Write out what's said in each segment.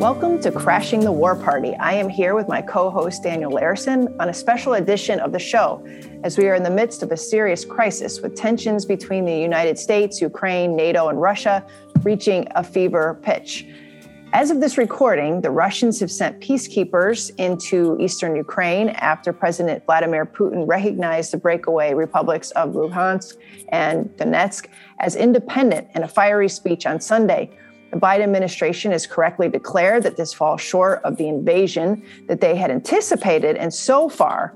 Welcome to Crashing the War Party. I am here with my co host Daniel Larison on a special edition of the show as we are in the midst of a serious crisis with tensions between the United States, Ukraine, NATO, and Russia reaching a fever pitch. As of this recording, the Russians have sent peacekeepers into eastern Ukraine after President Vladimir Putin recognized the breakaway republics of Luhansk and Donetsk as independent in a fiery speech on Sunday. The Biden administration has correctly declared that this falls short of the invasion that they had anticipated, and so far,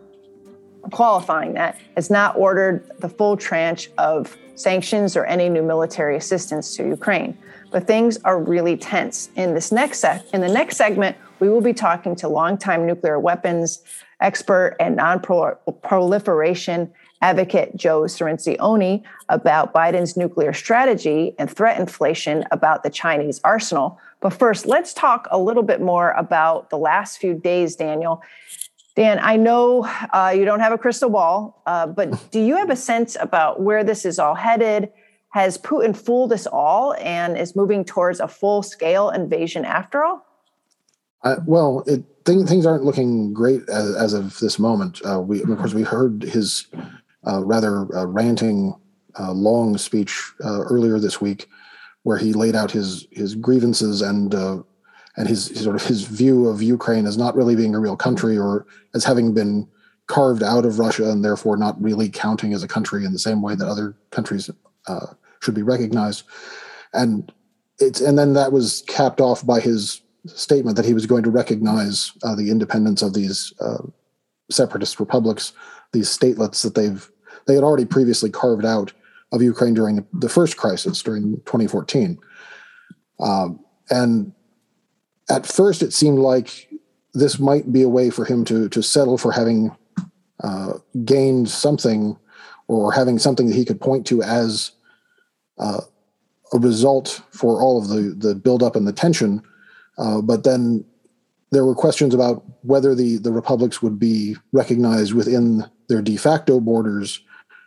qualifying that, has not ordered the full tranche of sanctions or any new military assistance to Ukraine. But things are really tense. In this next set, in the next segment, we will be talking to longtime nuclear weapons expert and non-proliferation advocate Joe Cirincione about Biden's nuclear strategy and threat inflation about the Chinese arsenal. But first, let's talk a little bit more about the last few days, Daniel. Dan, I know uh, you don't have a crystal ball, uh, but do you have a sense about where this is all headed? Has Putin fooled us all and is moving towards a full scale invasion after all? Uh, well, it, thing, things aren't looking great as, as of this moment. Uh, we, of course, we heard his rather uh, ranting, uh, long speech earlier this week, where he laid out his his grievances and and his, his, sort of his view of Ukraine as not really being a real country or as having been carved out of Russia and therefore not really counting as a country in the same way that other countries uh, should be recognized. And it's and then that was capped off by his statement that he was going to recognize uh, the independence of these uh, separatist republics, these statelets that they've they had already previously carved out of Ukraine during the, first crisis during 2014. Um, and at first, it seemed like this might be a way for him to to settle for having uh, gained something or having something that he could point to as uh, a result for all of the the buildup and the tension. Uh, but then there were questions about whether the the republics would be recognized within their de facto borders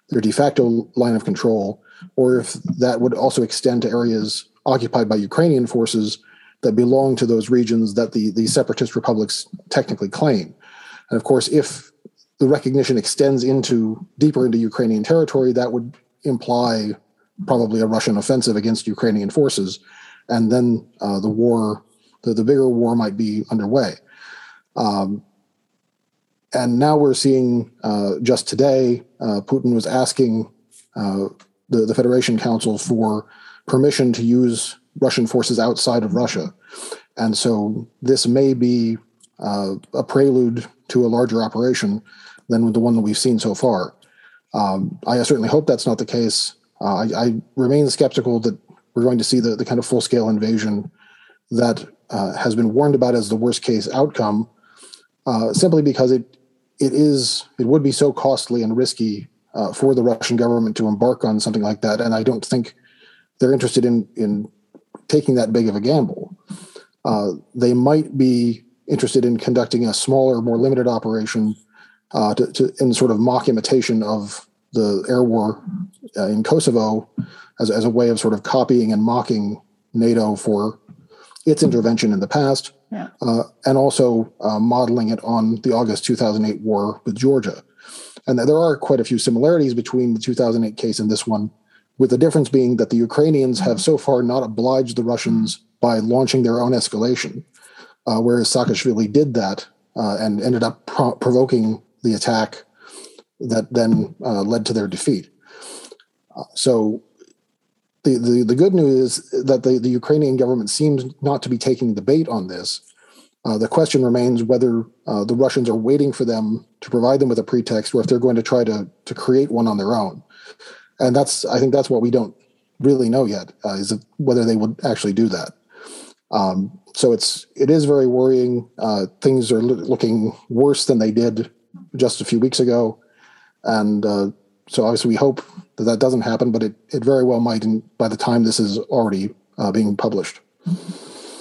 their de facto line of control, or if that would also extend to areas occupied by Ukrainian forces that belong to those regions that the, the separatist republics technically claim. And of course, if the recognition extends into deeper into Ukrainian territory, that would imply probably a Russian offensive against Ukrainian forces, and then uh, the war, the, the bigger war, might be underway. Um, and now we're seeing uh, just today, uh, Putin was asking uh, the, the Federation Council for permission to use Russian forces outside of Russia. And so this may be uh, a prelude to a larger operation than the one that we've seen so far. Um, I certainly hope that's not the case. Uh, I, I, remain skeptical that we're going to see the, the kind of full scale invasion that uh, has been warned about as the worst case outcome, simply because it it is it would be so costly and risky uh, for the Russian government to embark on something like that, and I don't think they're interested in in taking that big of a gamble. Uh, they might be interested in conducting a smaller, more limited operation uh, to, to, in sort of mock imitation of the air war uh, in Kosovo as, as a way of sort of copying and mocking NATO for its intervention in the past yeah. uh, and also uh, modeling it on the August 2008 war with Georgia. And there are quite a few similarities between the 2008 case and this one, with the difference being that the Ukrainians have so far not obliged the Russians by launching their own escalation, uh, whereas Saakashvili did that uh, and ended up pro- provoking the attack that then uh, led to their defeat. Uh, so the, the, the good news is that the, the Ukrainian government seems not to be taking the bait on this. Uh, the question remains whether uh, the Russians are waiting for them to provide them with a pretext, or if they're going to try to to create one on their own. And that's I think that's what we don't really know yet uh, is whether they would actually do that. Um, so it's it is very worrying. Uh, things are lo- looking worse than they did just a few weeks ago, and uh, so obviously we hope that that doesn't happen, but it, it very well might in, by the time this is already uh, being published.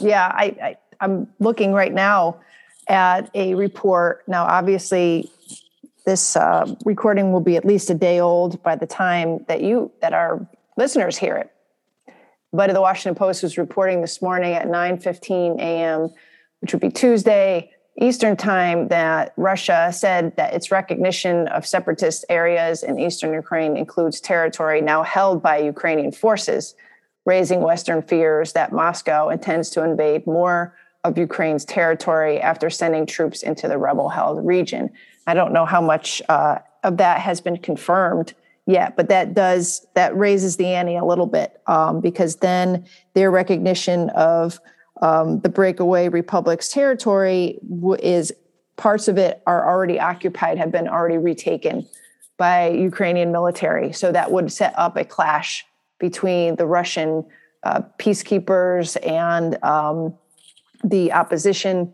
Yeah, I, I, I'm looking right now at a report. Now, obviously, this uh, recording will be at least a day old by the time that you that our listeners hear it. But the Washington Post was reporting this morning at 9:15 a.m. which would be Tuesday Eastern Time, that Russia said that its recognition of separatist areas in eastern Ukraine includes territory now held by Ukrainian forces, raising Western fears that Moscow intends to invade more of Ukraine's territory after sending troops into the rebel held region. I don't know how much uh, of that has been confirmed yet, but that does that raises the ante a little bit um, because then their recognition of um, the breakaway republic's territory w- is parts of it are already occupied, have been already retaken by Ukrainian military. So that would set up a clash between the Russian uh, peacekeepers and um, the opposition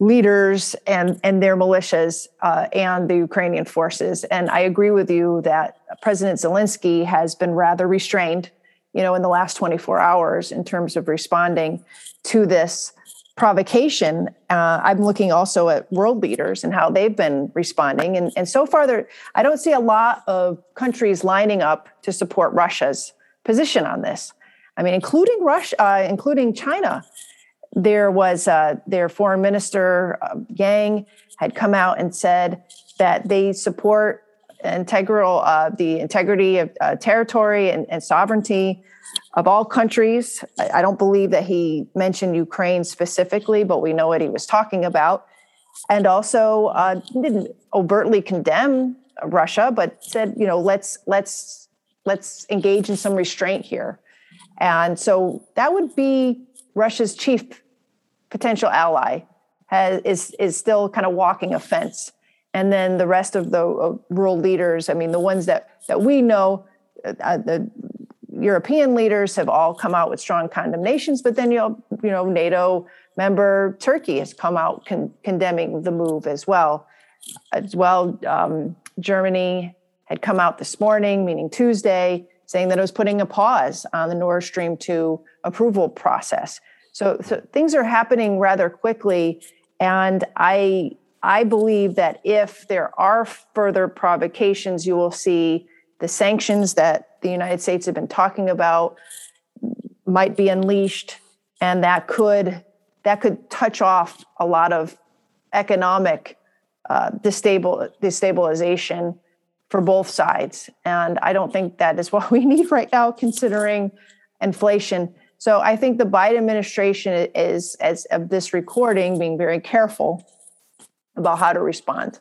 leaders and and their militias uh, and the Ukrainian forces. And I agree with you that President Zelensky has been rather restrained, you know, in the last 24 hours in terms of responding to this provocation. Uh, I'm looking also at world leaders and how they've been responding. And, and so far, there I don't see a lot of countries lining up to support Russia's position on this. I mean, including Russia, uh, including China there was uh, their foreign minister uh, Yang had come out and said that they support integral uh, the integrity of uh, territory and, and, sovereignty of all countries. I, don't believe that he mentioned Ukraine specifically, but we know what he was talking about. And also uh, didn't overtly condemn Russia, but said, you know, let's let's let's engage in some restraint here. And so that would be Russia's chief potential ally has, is is still kind of walking a fence and then the rest of the uh, world leaders i mean the ones that that we know uh, uh, the european leaders have all come out with strong condemnations but then you know you know nato member turkey has come out con- condemning the move as well as well um, germany had come out this morning meaning tuesday saying that it was putting a pause on the nord stream 2 approval process so, so things are happening rather quickly. And I, I believe that if there are further provocations, you will see the sanctions that the United States have been talking about might be unleashed, and that could that could touch off a lot of economic uh, destabil- destabilization for both sides. And I don't think that is what we need right now, considering inflation. So I think the Biden administration is, as of this recording, being very careful about how to respond.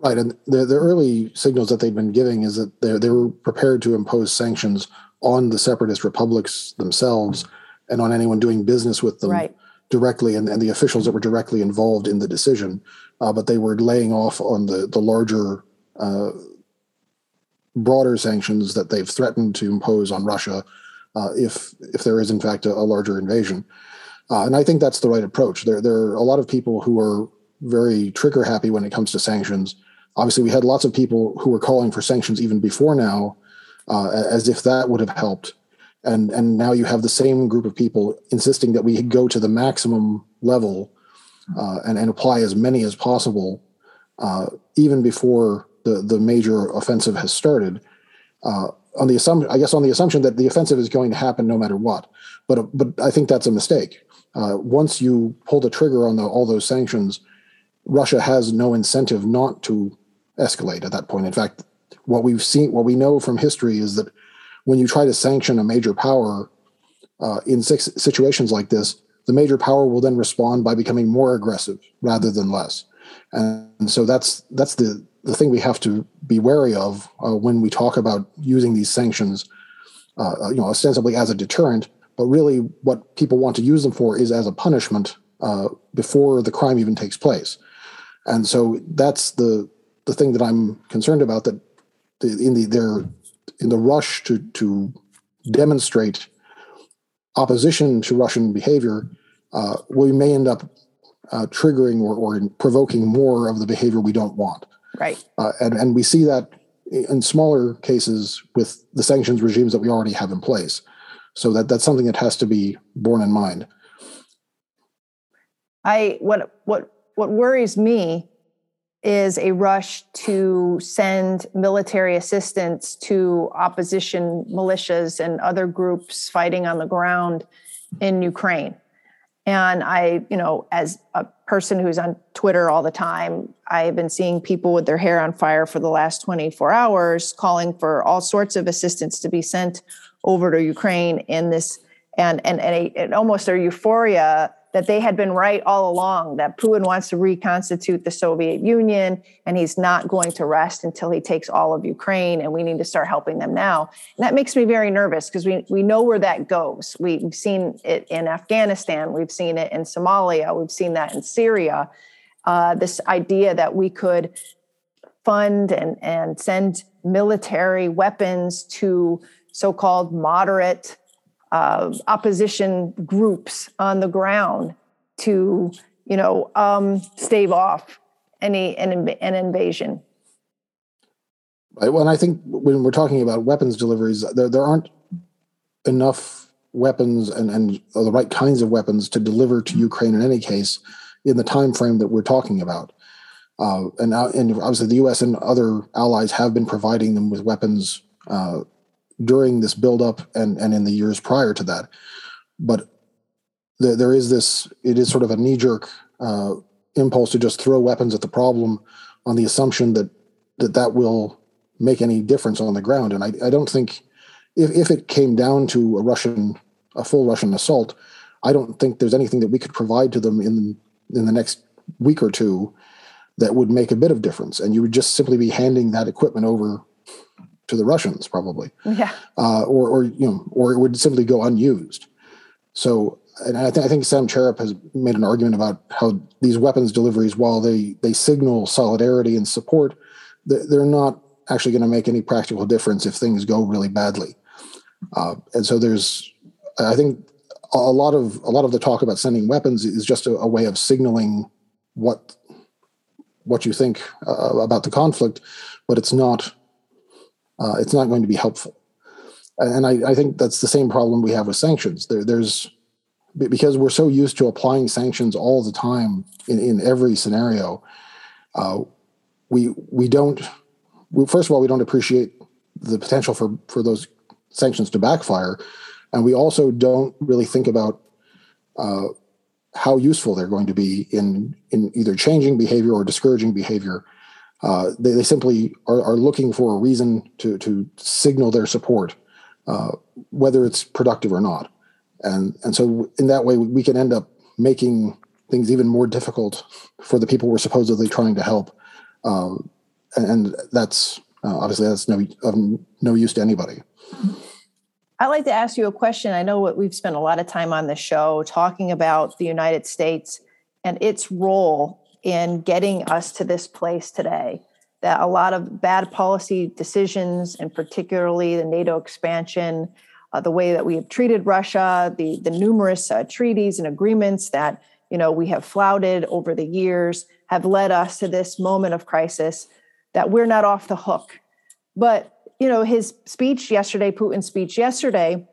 Right, and the, the early signals that they've been giving is that they they were prepared to impose sanctions on the separatist republics themselves and on anyone doing business with them right. directly, and, and the officials that were directly involved in the decision. Uh, but they were laying off on the the larger, uh, broader sanctions that they've threatened to impose on Russia uh, if if there is in fact a, a larger invasion. Uh, and I think that's the right approach. There there are a lot of people who are very trigger happy when it comes to sanctions. Obviously, we had lots of people who were calling for sanctions even before now, uh, as if that would have helped. And and now you have the same group of people insisting that we go to the maximum level uh, and and apply as many as possible, uh, even before the the major offensive has started. Uh, on the assumption, I guess, on the assumption that the offensive is going to happen no matter what. But but I think that's a mistake. Uh, once you pull the trigger on the, all those sanctions, Russia has no incentive not to escalate at that point. In fact, what we've seen, what we know from history is that when you try to sanction a major power uh, in situations like this, the major power will then respond by becoming more aggressive rather than less. And so that's that's the the thing we have to be wary of uh, when we talk about using these sanctions, uh, uh, you know, ostensibly as a deterrent, but really what people want to use them for is as a punishment uh, before the crime even takes place. And so that's the the thing that I'm concerned about. That the, in the their in the rush to to demonstrate opposition to Russian behavior, uh, we may end up uh, triggering or, or provoking more of the behavior we don't want. Right. Uh, and, and we see that in smaller cases with the sanctions regimes that we already have in place. So that that's something that has to be borne in mind. I what what what worries me is a rush to send military assistance to opposition militias and other groups fighting on the ground in Ukraine. And I, you know, as a person who's on Twitter all the time, I've been seeing people with their hair on fire for the last 24 hours calling for all sorts of assistance to be sent over to Ukraine in this and and and, a, and almost a euphoria that they had been right all along that Putin wants to reconstitute the Soviet Union and he's not going to rest until he takes all of Ukraine and we need to start helping them now. And that makes me very nervous because we, we know where that goes. We, we've seen it in Afghanistan, we've seen it in Somalia, we've seen that in Syria. Uh, this idea that we could fund and, and send military weapons to so called moderate uh, opposition groups on the ground to, you know, um, stave off any an, an invasion. Right. Well, and I think when we're talking about weapons deliveries, there there aren't enough weapons and and the right kinds of weapons to deliver to Ukraine in any case in the time frame that we're talking about. Uh, and, and obviously, the U.S. and other allies have been providing them with weapons uh, during this buildup and and in the years prior to that. But the, there is this; it is sort of a knee jerk uh, impulse to just throw weapons at the problem on the assumption that that that will make any difference on the ground. And I, I don't think if if it came down to a Russian a full Russian assault, I don't think there's anything that we could provide to them in in the next week or two that would make a bit of difference. And you would just simply be handing that equipment over to the Russians, probably. Yeah. Uh, or, or you know, or it would simply go unused. So, and I, th- I think Sam Charap has made an argument about how these weapons deliveries, while they they signal solidarity and support, they're not actually going to make any practical difference if things go really badly. Uh, and so there's, I think, a lot of a lot of the talk about sending weapons is just a, a way of signaling what what you think uh, about the conflict, but it's not uh, it's not going to be helpful. And I, I, think that's the same problem we have with sanctions. There, there's because we're so used to applying sanctions all the time in, in every scenario. Uh, we we don't. We, first of all, we don't appreciate the potential for for those sanctions to backfire, and we also don't really think about uh, how useful they're going to be in in either changing behavior or discouraging behavior uh, they, they, simply are, are, looking for a reason to, to signal their support, uh, whether it's productive or not. And, and so, in that way, we can end up making things even more difficult for the people we're supposedly trying to help. Um, and, and, that's uh, obviously that's no, no use to anybody. I'd like to ask you a question. I know what we've spent a lot of time on the show talking about the United States and its role in getting us to this place today. That a lot of bad policy decisions, and particularly the NATO expansion, uh, the way that we have treated Russia, the the numerous uh, treaties and agreements that you know we have flouted over the years, have led us to this moment of crisis. That we're not off the hook, but you know his speech yesterday, Putin's speech yesterday,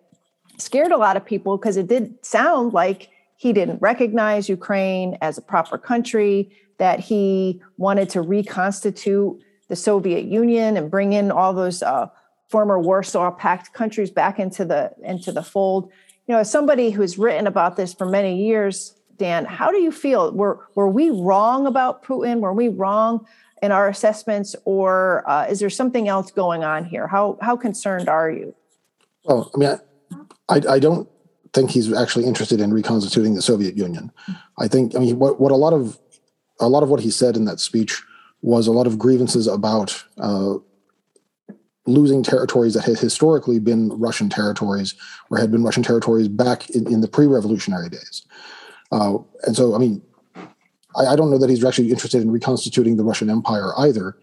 scared a lot of people because it did sound like he didn't recognize Ukraine as a proper country, that he wanted to reconstitute the Soviet Union and bring in all those uh, former Warsaw Pact countries back into the into the fold. You know, as somebody who's written about this for many years, Dan, how do you feel? Were were we wrong about Putin? Were we wrong in our assessments, or uh, is there something else going on here? How how concerned are you? Well, I mean, I, I don't think he's actually interested in reconstituting the Soviet Union. I think I mean what what a lot of a lot of what he said in that speech was a lot of grievances about uh, losing territories that had historically been Russian territories or had been Russian territories back in, in the pre-revolutionary days. Uh, and so, I mean, I, I, don't know that he's actually interested in reconstituting the Russian Empire either,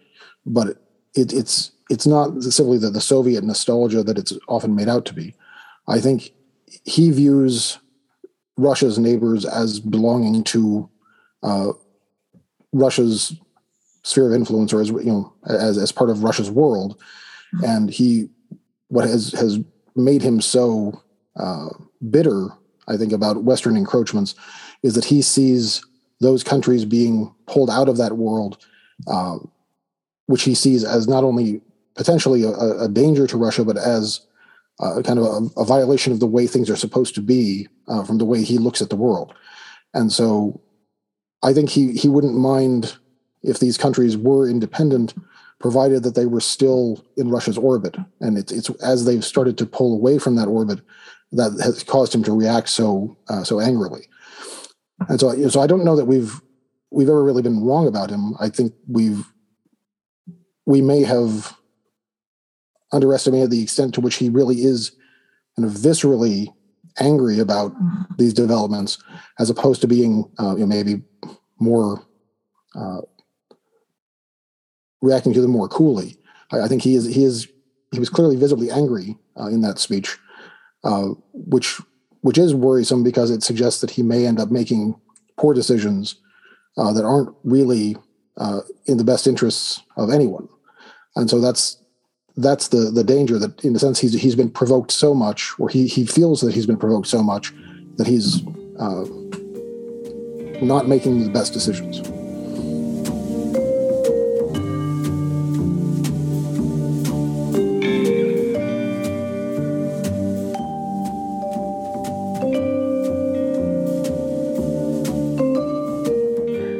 but it, it's it's not simply the, the Soviet nostalgia that it's often made out to be. I think he views Russia's neighbors as belonging to uh, Russia's sphere of influence, or as you know, as as part of Russia's world, mm-hmm. and he what has has made him so uh, bitter, I think, about Western encroachments, is that he sees those countries being pulled out of that world, uh, which he sees as not only potentially a, a danger to Russia, but as uh, kind of a, a, violation of the way things are supposed to be uh, from the way he looks at the world. And so I think he, he wouldn't mind if these countries were independent, provided that they were still in Russia's orbit. And it's, it's as they've started to pull away from that orbit that has caused him to react so uh, so angrily. And so, so I don't know that we've we've ever really been wrong about him. I think we've we may have underestimated the extent to which he really is kind of viscerally angry about mm-hmm. these developments, as opposed to being uh, you know, maybe more uh, reacting to them more coolly. I, I, think he is he is he was clearly visibly angry uh, in that speech, uh, which which is worrisome because it suggests that he may end up making poor decisions uh, that aren't really uh, in the best interests of anyone. And so that's that's the the danger that in a sense he's he's been provoked so much or he he feels that he's been provoked so much that he's uh, not making the best decisions.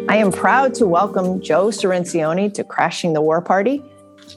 I am proud to welcome Joe Cirincione to Crashing the War Party.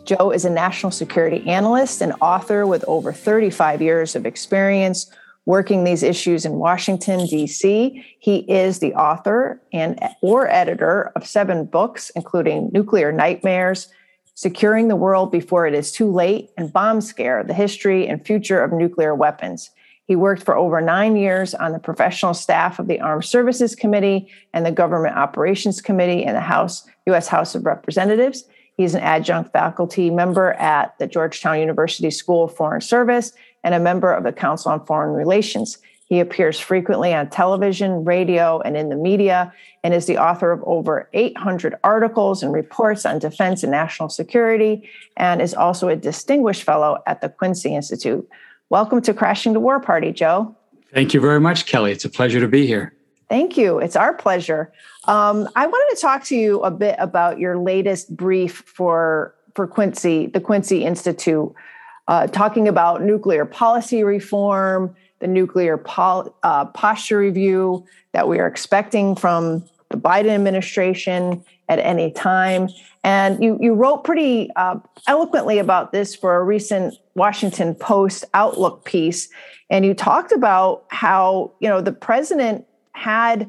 Joe is a national security analyst and author with over 35 years of experience working these issues in Washington D.C. He is the author and or editor of seven books including Nuclear Nightmares, Securing the World Before It Is Too Late, and Bomb Scare: The History and Future of Nuclear Weapons. He worked for over nine years on the professional staff of the Armed Services Committee and the Government Operations Committee in the House, U.S. House of Representatives. He's an adjunct faculty member at the Georgetown University School of Foreign Service and a member of the Council on Foreign Relations. He appears frequently on television, radio, and in the media, and is the author of over 800 articles and reports on defense and national security, and is also a distinguished fellow at the Quincy Institute. Welcome to Crashing the War Party, Joe. Thank you very much, Kelley. It's a pleasure to be here. Thank you. It's our pleasure. Um, I wanted to talk to you a bit about your latest brief for for Quincy, the Quincy Institute, uh, talking about nuclear policy reform, the nuclear pol- uh, posture review that we are expecting from the Biden administration at any time. And you, you wrote pretty uh, eloquently about this for a recent Washington Post Outlook piece. And you talked about how, you know, the president had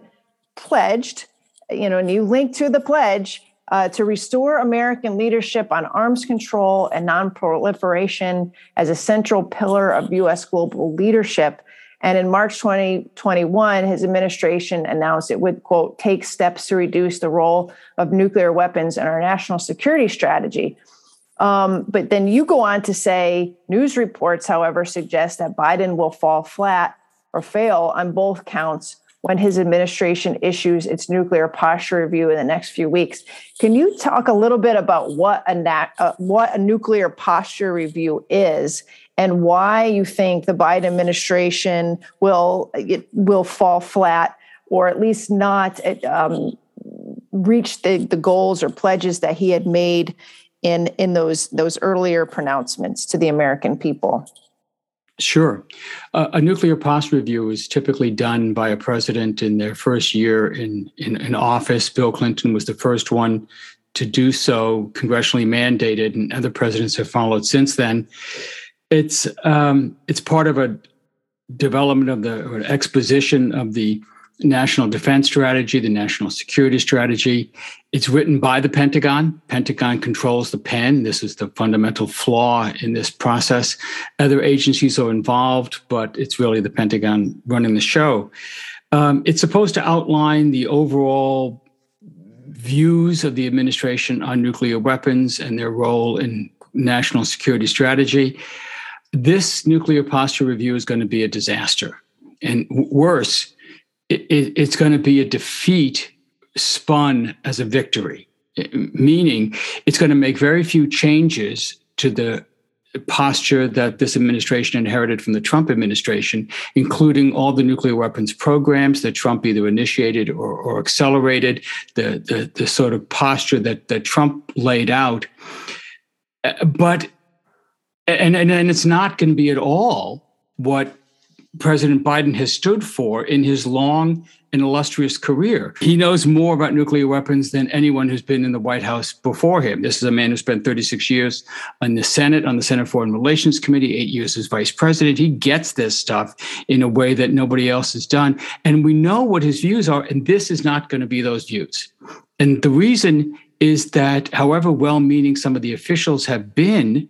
pledged, you know, and you linked to the pledge uh, to restore American leadership on arms control and nonproliferation as a central pillar of U.S. global leadership. And in March 2021, his administration announced it would, quote, take steps to reduce the role of nuclear weapons in our national security strategy. Um, but then you go on to say news reports, however, suggest that Biden will fall flat or fail on both counts when his administration issues its nuclear posture review in the next few weeks. Can you talk a little bit about what a nat- uh, what a nuclear posture review is and why you think the Biden administration will will fall flat or at least not um, reach the, the goals or pledges that he had made in in those those earlier pronouncements to the American people? Sure. Uh, a nuclear posture review is typically done by a president in their first year in, in, in, office. Bill Clinton was the first one to do so, congressionally mandated, and other presidents have followed since then. It's um, it's part of a development of the exposition of the national defense strategy, the national security strategy. It's written by the Pentagon. Pentagon controls the pen. This is the fundamental flaw in this process. Other agencies are involved, but it's really the Pentagon running the show. Um, it's supposed to outline the overall views of the administration on nuclear weapons and their role in national security strategy. This nuclear posture review is going to be a disaster. And worse, it, it's going to be a defeat spun as a victory, meaning it's going to make very few changes to the posture that this administration inherited from the Trump administration, including all the nuclear weapons programs that Trump either initiated or, or accelerated, the, the, the sort of posture that, that Trump laid out. Uh, but and, and, and it's not going to be at all what President Biden has stood for in his long and illustrious career. He knows more about nuclear weapons than anyone who's been in the White House before him. This is a man who spent 36 years in the Senate, on the Senate Foreign Relations Committee, eight years as vice president. He gets this stuff in a way that nobody else has done. And we know what his views are, and this is not going to be those views. And the reason is that, however well meaning some of the officials have been,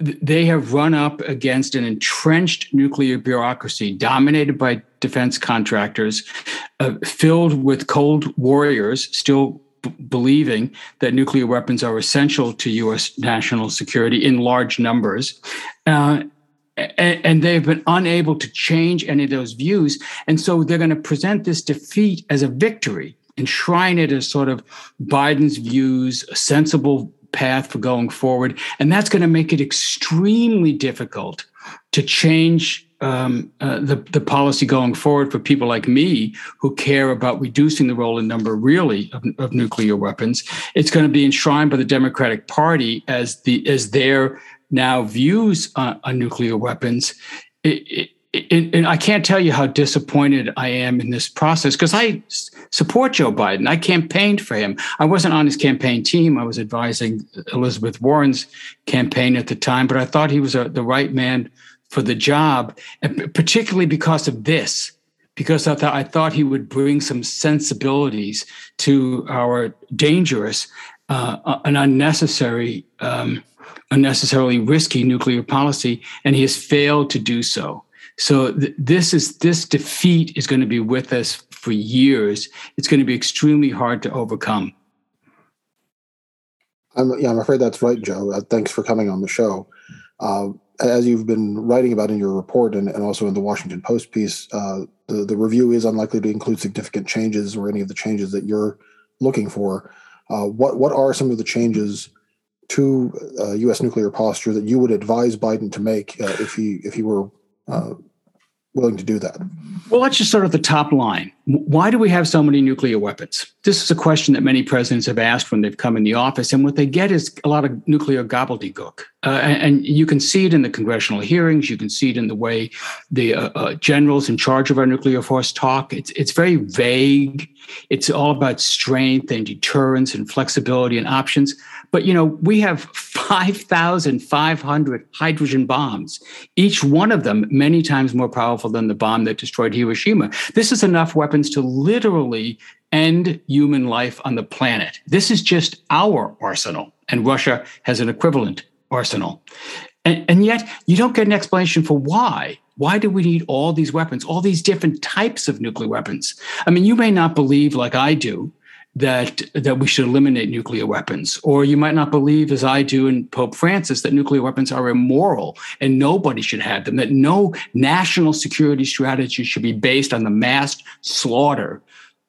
they have run up against an entrenched nuclear bureaucracy dominated by defense contractors, uh, filled with cold warriors still b- believing that nuclear weapons are essential to U.S. national security in large numbers. Uh, and, they've been unable to change any of those views. And so they're going to present this defeat as a victory, enshrine it as sort of Biden's views, a sensible path for going forward. And that's going to make it extremely difficult to change um, uh, the, the policy going forward for people like me who care about reducing the role and number really of, of nuclear weapons. It's going to be enshrined by the Democratic Party as the as their now views on, on nuclear weapons. It, it, and I can't tell you how disappointed I am in this process because I support Joe Biden. I campaigned for him. I wasn't on his campaign team. I was advising Elizabeth Warren's campaign at the time, but I thought he was a, the right man for the job, particularly because of this. Because I thought I thought he would bring some sensibilities to our dangerous uh, uh and unnecessary, um, unnecessarily risky nuclear policy, and he has failed to do so. So th- this is this defeat is going to be with us for years. It's going to be extremely hard to overcome. I'm, yeah, I'm afraid that's right, Joe. Uh, thanks for coming on the show. Uh, as you've been writing about in your report and, and also in the Washington Post piece, uh, the, the review is unlikely to include significant changes or any of the changes that you're looking for. Uh, what what are some of the changes to U.S. Uh, nuclear posture that you would advise Biden to make uh, if he if he were willing to do that? Well, let's just start at the top line. Why do we have so many nuclear weapons? This is a question that many presidents have asked when they've come in the office, and what they get is a lot of nuclear gobbledygook. Uh, and, and, you can see it in the congressional hearings. You can see it in the way the uh, uh, generals in charge of our nuclear force talk. It's it's very vague. It's all about strength and deterrence and flexibility and options. But you know, we have 5,500 hydrogen bombs, each one of them many times more powerful than the bomb that destroyed Hiroshima. This is enough weapons to literally end human life on the planet. This is just our arsenal, and Russia has an equivalent arsenal. And, and yet, you don't get an explanation for why. Why do we need all these weapons, all these different types of nuclear weapons? I mean, you may not believe, like I do, that that we should eliminate nuclear weapons. Or you might not believe as i do in pope francis that nuclear weapons are immoral and nobody should have them that no national security strategy should be based on the mass slaughter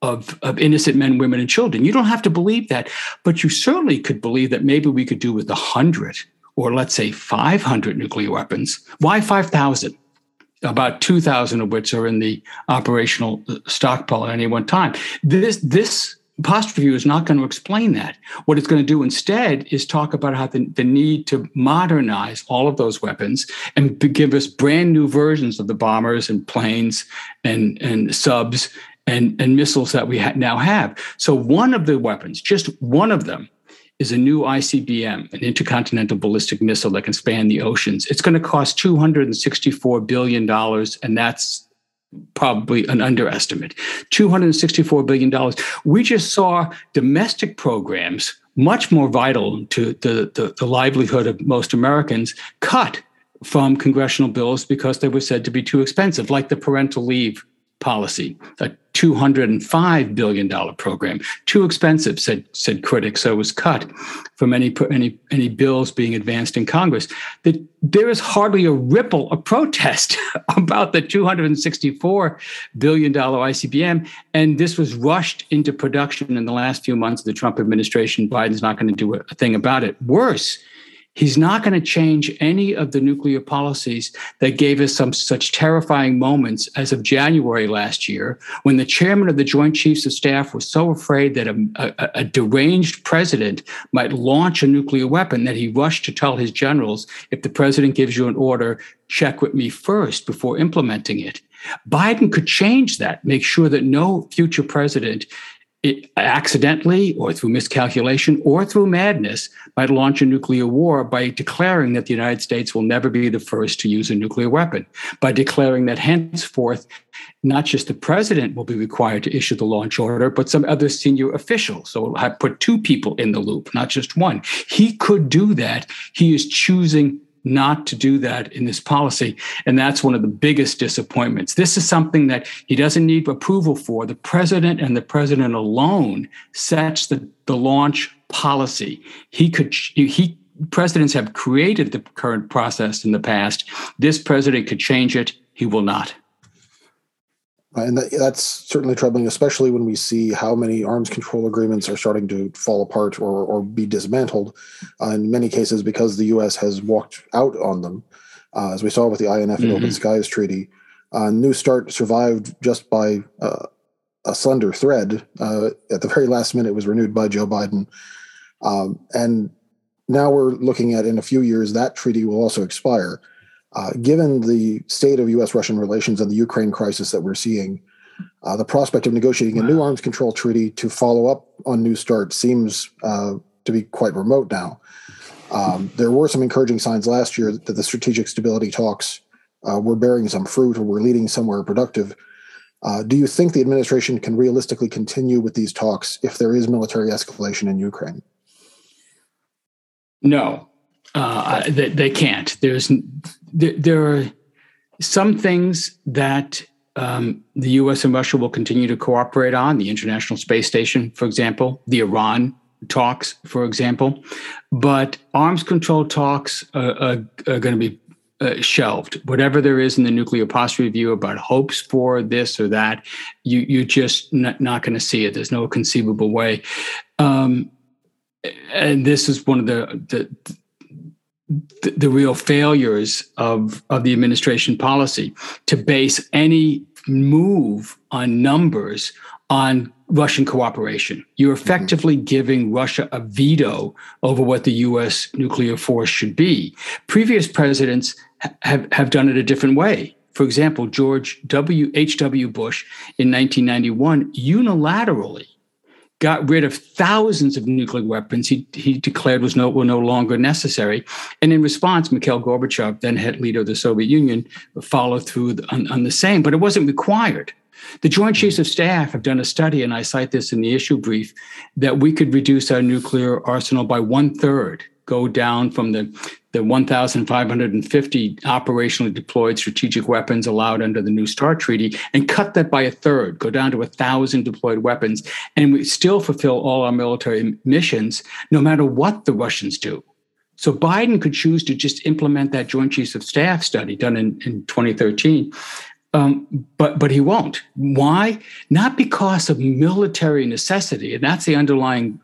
of, of innocent men women and children. You don't have to believe that but you certainly could believe that maybe we could do with 100 or let's say 500 nuclear weapons. Why 5000 about 2,000 of which are in the operational uh, stockpile at any one time. This this posture review is not going to explain that. What it's going to do instead is talk about how the, the need to modernize all of those weapons and give us brand new versions of the bombers and planes and, and subs and, and missiles that we ha- now have. So, one of the weapons, just one of them, is a new ICBM, an intercontinental ballistic missile that can span the oceans. It's going to cost $264 billion, and that's probably an underestimate. $264 billion. We just saw domestic programs, much more vital to the, the, the livelihood of most Americans, cut from congressional bills because they were said to be too expensive, like the parental leave policy, a $205 billion program. Too expensive, said, said critics, so it was cut from any, any, any bills being advanced in Congress. That there is hardly a ripple of protest about the $264 billion ICBM. And this was rushed into production in the last few months of the Trump administration. Biden's not going to do a thing about it. Worse, He's not going to change any of the nuclear policies that gave us some such terrifying moments as of January last year, when the chairman of the Joint Chiefs of Staff was so afraid that a, a, a deranged president might launch a nuclear weapon that he rushed to tell his generals if the president gives you an order, check with me first before implementing it. Biden could change that, make sure that no future president it, accidentally or through miscalculation or through madness might launch a nuclear war by declaring that the United States will never be the first to use a nuclear weapon, by declaring that henceforth, not just the president will be required to issue the launch order, but some other senior official. So I put two people in the loop, not just one. He could do that. He is choosing not to do that in this policy. And that's one of the biggest disappointments. This is something that he doesn't need approval for. The president and the president alone sets the, the launch policy. He could, he, presidents have created the current process in the past. This president could change it. He will not. And that, that's certainly troubling, especially when we see how many arms control agreements are starting to fall apart or, or be dismantled, uh, in many cases because the U.S. has walked out on them, uh, as we saw with the INF and mm-hmm. Open Skies Treaty. Uh, New START survived just by uh, a slender thread. Uh, at the very last minute, was renewed by Joe Biden. Um, and now we're looking at in a few years that treaty will also expire. Uh, given the state of U.S. Russian relations and the Ukraine crisis that we're seeing, uh, the prospect of negotiating wow. a new arms control treaty to follow up on New START seems uh, to be quite remote now. Um, there were some encouraging signs last year that the strategic stability talks uh, were bearing some fruit or were leading somewhere productive. Uh, do you think the administration can realistically continue with these talks if there is military escalation in Ukraine? No, uh, they, they, can't. There's there, there are some things that um, the U.S. and Russia will continue to cooperate on. The International Space Station, for example, the Iran talks, for example, but arms control talks are, are, are going to be uh, shelved. Whatever there is in the nuclear posture review about hopes for this or that, you you're just not, not going to see it. There's no conceivable way. Um, and this is one of the, the the, the real failures of, of the administration policy to base any move on numbers on Russian cooperation. You're mm-hmm. effectively giving Russia a veto over what the US nuclear force should be. Previous presidents have, have done it a different way. For example, George W. H.W. Bush in 1991 unilaterally got rid of thousands of nuclear weapons he, he declared was no, were no longer necessary. And in response, Mikhail Gorbachev, then head leader of the Soviet Union, followed through on, on the same, but it wasn't required. The Joint Chiefs of Staff have done a study, and I cite this in the issue brief, that we could reduce our nuclear arsenal by one third, go down from the the 1,550 operationally deployed strategic weapons allowed under the New START Treaty and cut that by a third, go down to 1,000 deployed weapons, and we still fulfill all our military missions, no matter what the Russians do. So Biden could choose to just implement that Joint Chiefs of Staff study done in, in 2013. Um, but but he won't. Why? Not because of military necessity, and that's the underlying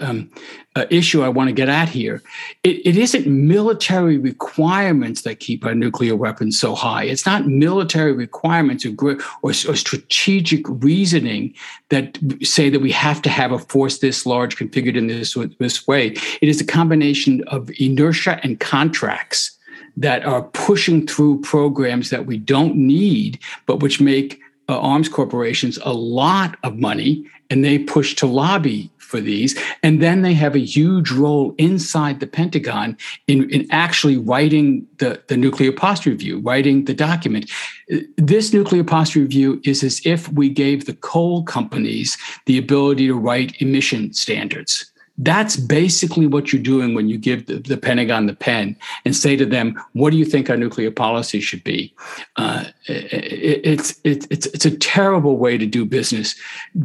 um, uh, issue I want to get at here. It, it isn't military requirements that keep our nuclear weapons so high. It's not military requirements or, or, or strategic reasoning that say that we have to have a force this large configured in this, this way. It is a combination of inertia and contracts that are pushing through programs that we don't need, but which make uh, arms corporations a lot of money and they push to lobby for these. And then they have a huge role inside the Pentagon in, in actually writing the, the nuclear posture review, writing the document. This nuclear posture review is as if we gave the coal companies the ability to write emission standards. That's basically what you're doing when you give the, the, Pentagon the pen and say to them, "What do you think our nuclear policy should be?" Uh, it, it's it, it's it's a terrible way to do business.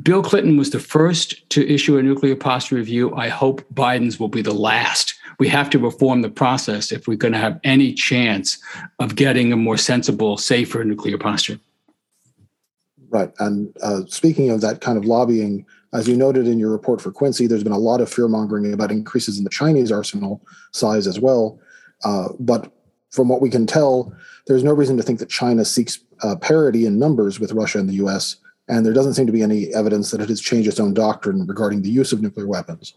Bill Clinton was the first to issue a nuclear posture review. I hope Biden's will be the last. We have to reform the process if we're going to have any chance of getting a more sensible, safer nuclear posture. Right, and uh, speaking of that kind of lobbying As you noted in your report for Quincy, there's been a lot of fear mongering about increases in the Chinese arsenal size as well. Uh, but from what we can tell, there's no reason to think that China seeks uh, parity in numbers with Russia and the US, and there doesn't seem to be any evidence that it has changed its own doctrine regarding the use of nuclear weapons.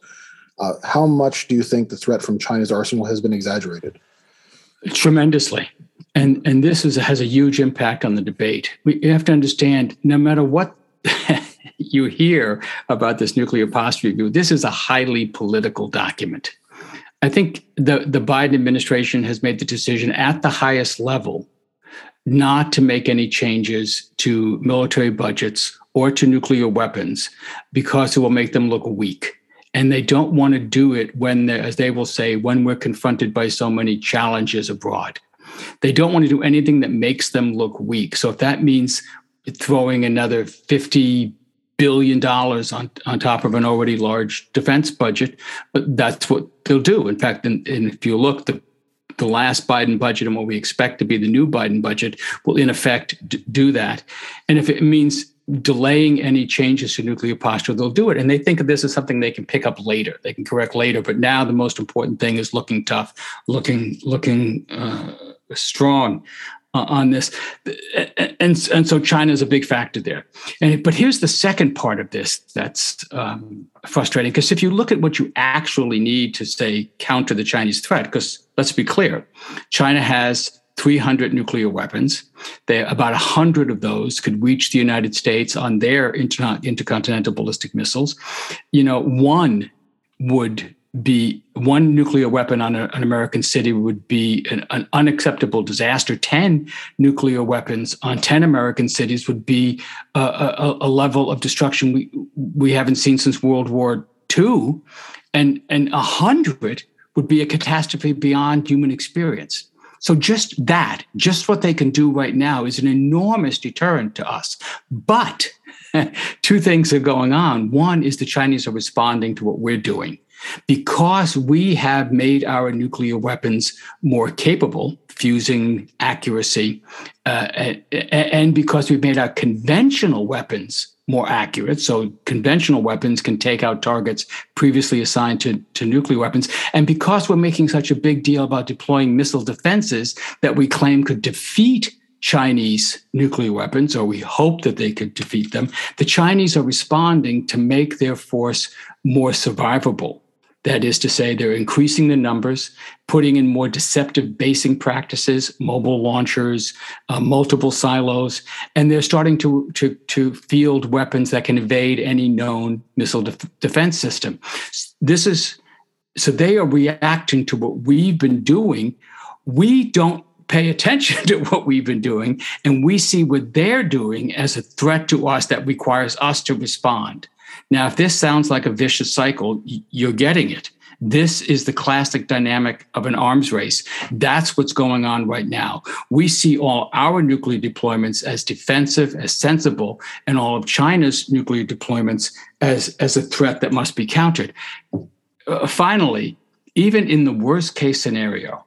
Uh, how much do you think the threat from China's arsenal has been exaggerated? Tremendously. And, and this is, has a huge impact on the debate. We have to understand no matter what you hear about this nuclear posture review, this is a highly political document. I think the, the Biden administration has made the decision at the highest level not to make any changes to military budgets or to nuclear weapons because it will make them look weak. And they don't want to do it when, as they will say, when we're confronted by so many challenges abroad. They don't want to do anything that makes them look weak. So if that means throwing another 50 billion dollars on, on top of an already large defense budget, but that's what they'll do. In fact, and, if you look, the the last Biden budget and what we expect to be the new Biden budget will, in effect, d- do that. And if it means delaying any changes to nuclear posture, they'll do it. And they think of this as something they can pick up later, they can correct later. But now the most important thing is looking tough, looking looking uh, strong uh, on this, and and so China is a big factor there. And but here's the second part of this that's um, frustrating because if you look at what you actually need to say counter the Chinese threat, because let's be clear, China has 300 nuclear weapons. They, about 100 of those could reach the United States on their inter- intercontinental ballistic missiles. You know, one would be one nuclear weapon on a, an American city would be an, an, unacceptable disaster. 10 nuclear weapons on 10 American cities would be a, a, a level of destruction we, we haven't seen since World War II. And, and 100 would be a catastrophe beyond human experience. So just that, just what they can do right now is an enormous deterrent to us. But two things are going on. One is the Chinese are responding to what we're doing. Because we have made our nuclear weapons more capable, fusing accuracy, uh, and because we've made our conventional weapons more accurate. So conventional weapons can take out targets previously assigned to, to nuclear weapons. And because we're making such a big deal about deploying missile defenses that we claim could defeat Chinese nuclear weapons, or we hope that they could defeat them, the Chinese are responding to make their force more survivable. That is to say, they're increasing the numbers, putting in more deceptive basing practices, mobile launchers, uh, multiple silos, and they're starting to, to, to field weapons that can evade any known missile def- defense system. This is so they are reacting to what we've been doing. We don't pay attention to what we've been doing, and we see what they're doing as a threat to us that requires us to respond. Now, if this sounds like a vicious cycle, you're getting it. This is the classic dynamic of an arms race. That's what's going on right now. We see all our nuclear deployments as defensive, as sensible, and all of China's nuclear deployments as, as a threat that must be countered. Uh, finally, even in the worst case scenario,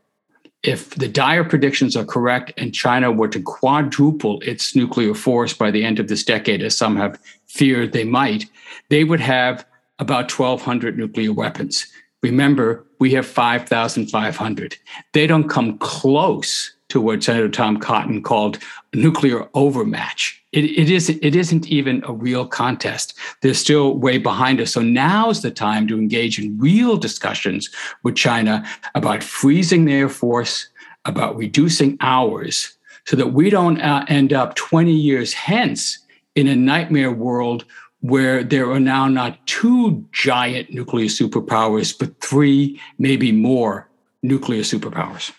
if the dire predictions are correct and China were to quadruple its nuclear force by the end of this decade, as some have feared they might, they would have about 1,200 nuclear weapons. Remember, we have 5,500. They don't come close to what Senator Tom Cotton called nuclear overmatch. It, it, is, it isn't even a real contest. They're still way behind us. So now's the time to engage in real discussions with China about freezing their force, about reducing ours, so that we don't uh, end up 20 years hence in a nightmare world where there are now not two giant nuclear superpowers, but three, maybe more nuclear superpowers.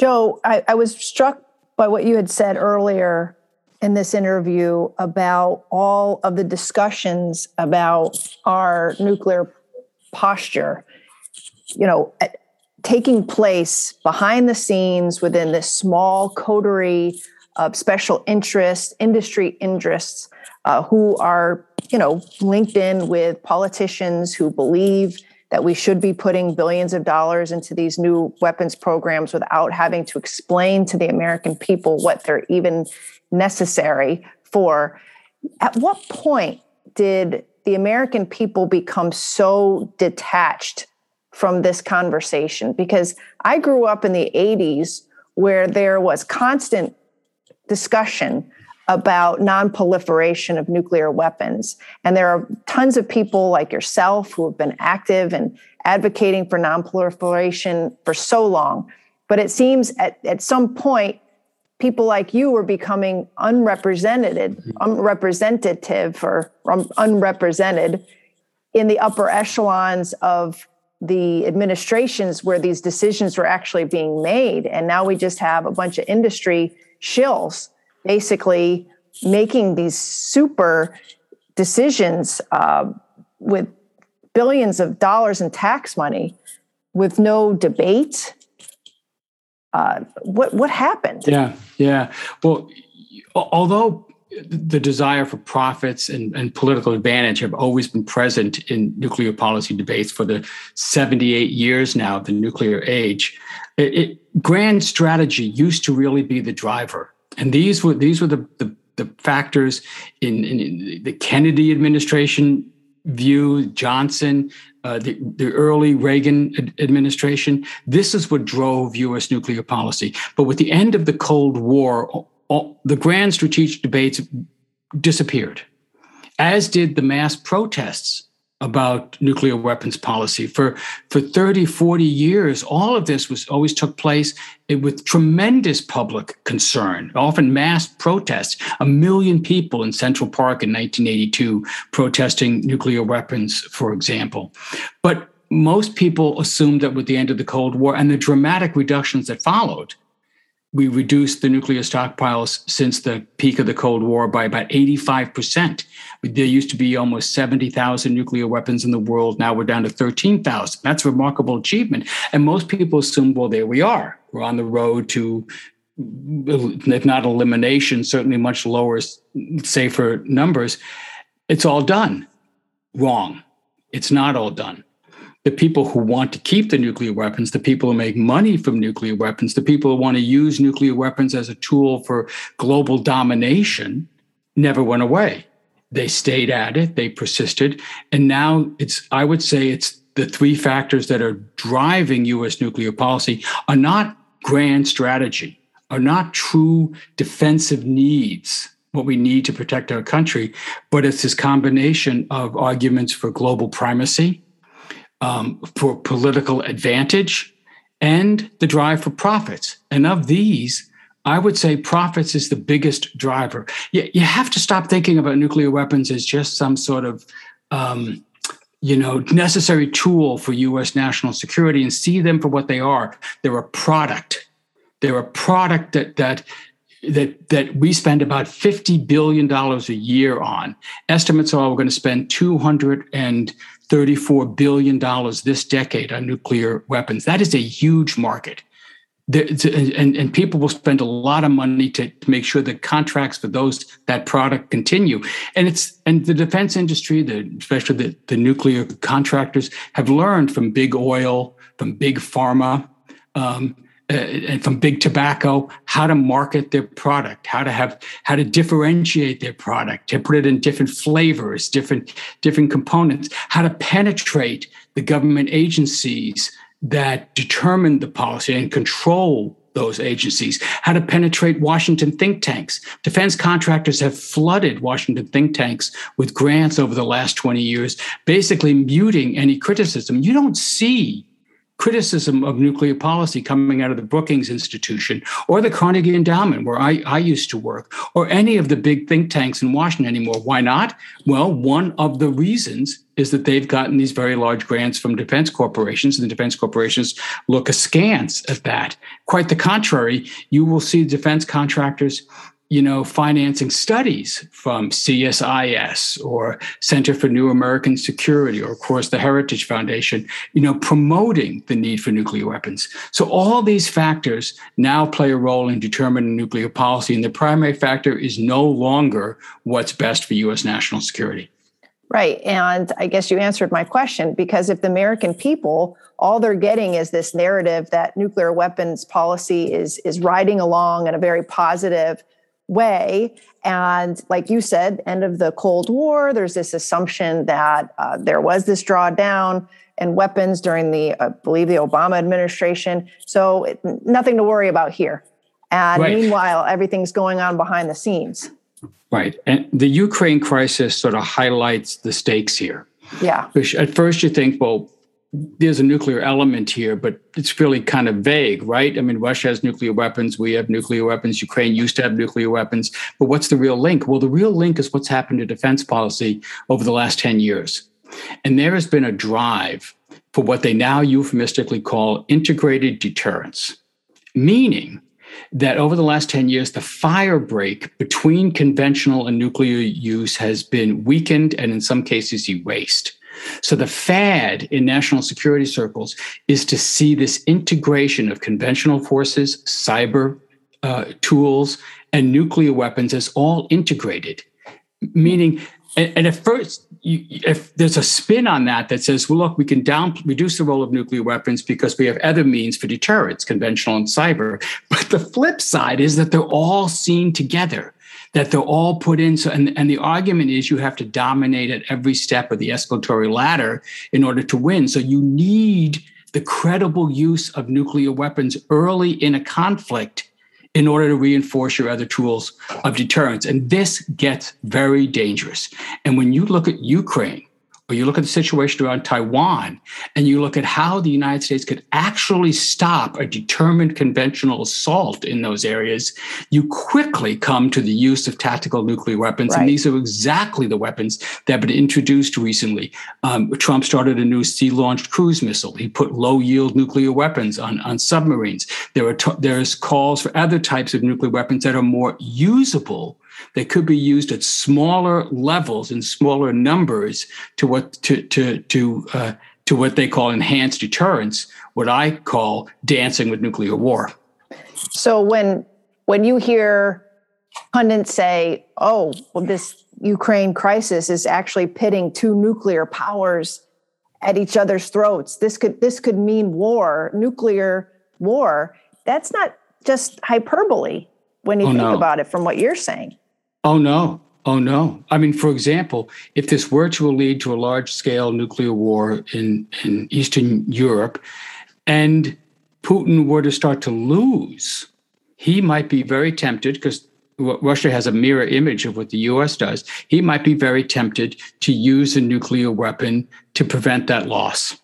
Joe, I, I was struck by what you had said earlier in this interview about all of the discussions about our nuclear posture, you know, taking place behind the scenes within this small coterie of special interests, industry interests, uh, who are, you know, linked in with politicians who believe that we should be putting billions of dollars into these new weapons programs without having to explain to the American people what they're even necessary for. At what point did the American people become so detached from this conversation? Because I grew up in the 80s where there was constant discussion about non-proliferation of nuclear weapons. And there are tons of people like yourself who have been active and advocating for non-proliferation for so long. But it seems at, at some point, people like you were becoming unrepresented, unrepresentative or unrepresented in the upper echelons of the administrations where these decisions were actually being made. And now we just have a bunch of industry shills basically making these super decisions uh, with billions of dollars in tax money with no debate uh, what what happened? Yeah, yeah. Well, although the desire for profits and, and, political advantage have always been present in nuclear policy debates for the 78 years now of the nuclear age. It, it, grand strategy used to really be the driver, and these were these were the the, the factors in, in the Kennedy administration view, Johnson, uh, the, the early Reagan ad- administration. This is what drove U.S. nuclear policy. But with the end of the Cold War, all, the grand strategic debates disappeared, as did the mass protests about nuclear weapons policy. For for 30 40 years all of this was always took place eh, with tremendous public concern often mass protests. A million people in central park in 1982 protesting nuclear weapons for example. But most people assumed that with the end of the cold war and the dramatic reductions that followed we reduced the nuclear stockpiles since the peak of the Cold War by about 85%. There used to be almost 70,000 nuclear weapons in the world. Now we're down to 13,000. That's a remarkable achievement. And most people assume, well, there we are. We're on the road to, if not elimination, certainly much lower, safer numbers. It's all done. Wrong. It's not all done the people who want to keep the nuclear weapons, the people who make money from nuclear weapons, the people who want to use nuclear weapons as a tool for global domination never went away. They stayed at it, they persisted. And now it's, I would say, it's the three factors that are driving US nuclear policy are not grand strategy, are not true defensive needs what we need to protect our country, but it's this combination of arguments for global primacy, um, for political advantage and the drive for profits. And of these, I would say profits is the biggest driver. You, you have to stop thinking about nuclear weapons as just some sort of um, you know necessary tool for U.S. national security and see them for what they are. They're a product. They're a product that that that that we spend about fifty billion dollars a year on. Estimates are we're going to spend two hundred and $34 billion this decade on nuclear weapons. That is a huge market. and, people will spend a lot of money to, make sure that contracts for those that product continue. And it's and the defense industry, especially the, the nuclear contractors, have learned from big oil, from big pharma, um, uh, and from big tobacco how to market their product how to have how to differentiate their product to put it in different flavors different different components how to penetrate the government agencies that determine the policy and control those agencies, how to penetrate Washington think tanks. Defense contractors have flooded Washington think tanks with grants over the last 20 years, basically muting any criticism. You don't see criticism of nuclear policy coming out of the Brookings Institution or the Carnegie Endowment, where I, I used to work, or any of the big think tanks in Washington anymore. Why not? Well, one of the reasons is that they've gotten these very large grants from defense corporations, and the defense corporations look askance at that. Quite the contrary, you will see defense contractors you know, financing studies from CSIS or Center for New American Security, or of course the Heritage Foundation, you know, promoting the need for nuclear weapons. So all these factors now play a role in determining nuclear policy, and the primary factor is no longer what's best for U.S. national security. Right. And I guess you answered my question because if the American people, all they're getting is this narrative that nuclear weapons policy is, is riding along in a very positive way. And like you said, end of the Cold War, there's this assumption that uh, there was this drawdown and weapons during the, I believe, the Obama administration. So it, nothing to worry about here. And right. meanwhile, everything's going on behind the scenes. Right. And the Ukraine crisis sort of highlights the stakes here. Yeah. At first, you think, well, there's a nuclear element here, but it's really kind of vague, right? I mean, Russia has nuclear weapons. We have nuclear weapons. Ukraine used to have nuclear weapons. But what's the real link? Well, the real link is what's happened to defense policy over the last 10 years. And there has been a drive for what they now euphemistically call integrated deterrence, meaning that over the last 10 years, the fire break between conventional and nuclear use has been weakened and in some cases erased. So the fad in national security circles is to see this integration of conventional forces, cyber uh, tools, and nuclear weapons as all integrated, meaning and, at first, you, if there's a spin on that that says, well, look, we can down reduce the role of nuclear weapons because we have other means for deterrence, conventional and cyber. But the flip side is that they're all seen together, that they're all put in. So, and, and the argument is you have to dominate at every step of the escalatory ladder in order to win. So you need the credible use of nuclear weapons early in a conflict in order to reinforce your other tools of deterrence. And this gets very dangerous. And when you look at Ukraine, or you look at the situation around Taiwan and you look at how the United States could actually stop a determined conventional assault in those areas, you quickly come to the use of tactical nuclear weapons. Right. And these are exactly the weapons that have been introduced recently. Um, Trump started a new sea launched cruise missile. He put low yield nuclear weapons on, on submarines. There are t- there's calls for other types of nuclear weapons that are more usable they could be used at smaller levels and smaller numbers to what to to to uh, to what they call enhanced deterrence. What I call dancing with nuclear war. So when when you hear pundits say, "Oh, well, this Ukraine crisis is actually pitting two nuclear powers at each other's throats. This could this could mean war, nuclear war." That's not just hyperbole when you oh, think no. about it from what you're saying. Oh, no. Oh, no. I mean, for example, if this were to lead to a large scale nuclear war in, in Eastern Europe and Putin were to start to lose, he might be very tempted because Russia has a mirror image of what the US does. He might be very tempted to use a nuclear weapon to prevent that loss.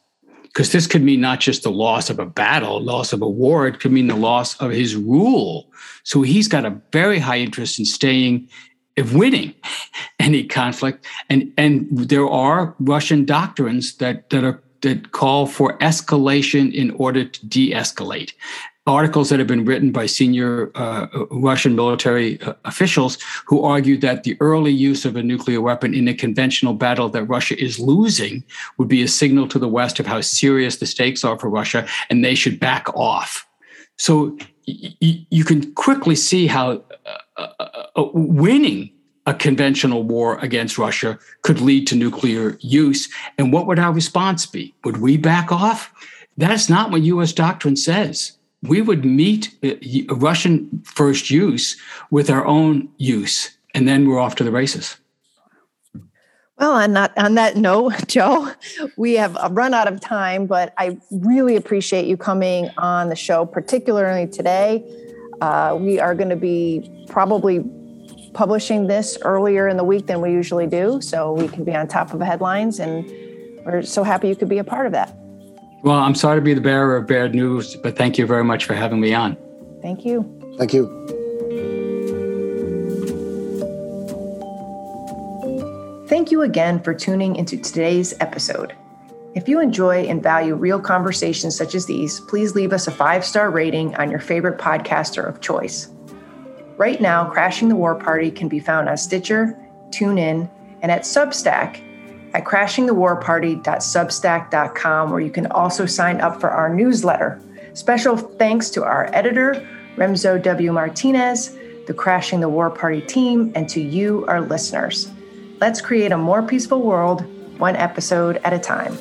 Because this could mean not just the loss of a battle, loss of a war, it could mean the loss of his rule. So he's got a very high interest in staying of winning any conflict. And and there are Russian doctrines that that are that call for escalation in order to de-escalate. Articles that have been written by senior uh, Russian military uh, officials who argue that the early use of a nuclear weapon in a conventional battle that Russia is losing would be a signal to the West of how serious the stakes are for Russia, and they should back off. So y- you can quickly see how uh, uh, uh, winning a conventional war against Russia could lead to nuclear use. And what would our response be? Would we back off? That's not what US doctrine says. We would meet Russian first use with our own use, and then we're off to the races. Well, on that on that note, Joe, we have run out of time, but I really appreciate you coming on the show, particularly today. Uh, we are going to be probably publishing this earlier in the week than we usually do, so we can be on top of the headlines. And we're so happy you could be a part of that. Well, I'm sorry to be the bearer of bad news, but thank you very much for having me on. Thank you. Thank you. Thank you again for tuning into today's episode. If you enjoy and value real conversations such as these, please leave us a five star rating on your favorite podcaster of choice. Right now, Crashing the War Party can be found on Stitcher, TuneIn, and at Substack at crashingthewarparty.substack.com, where you can also sign up for our newsletter. Special thanks to our editor, Remzo W. Martinez, the Crashing the War Party team, and to you, our listeners. Let's create a more peaceful world, one episode at a time.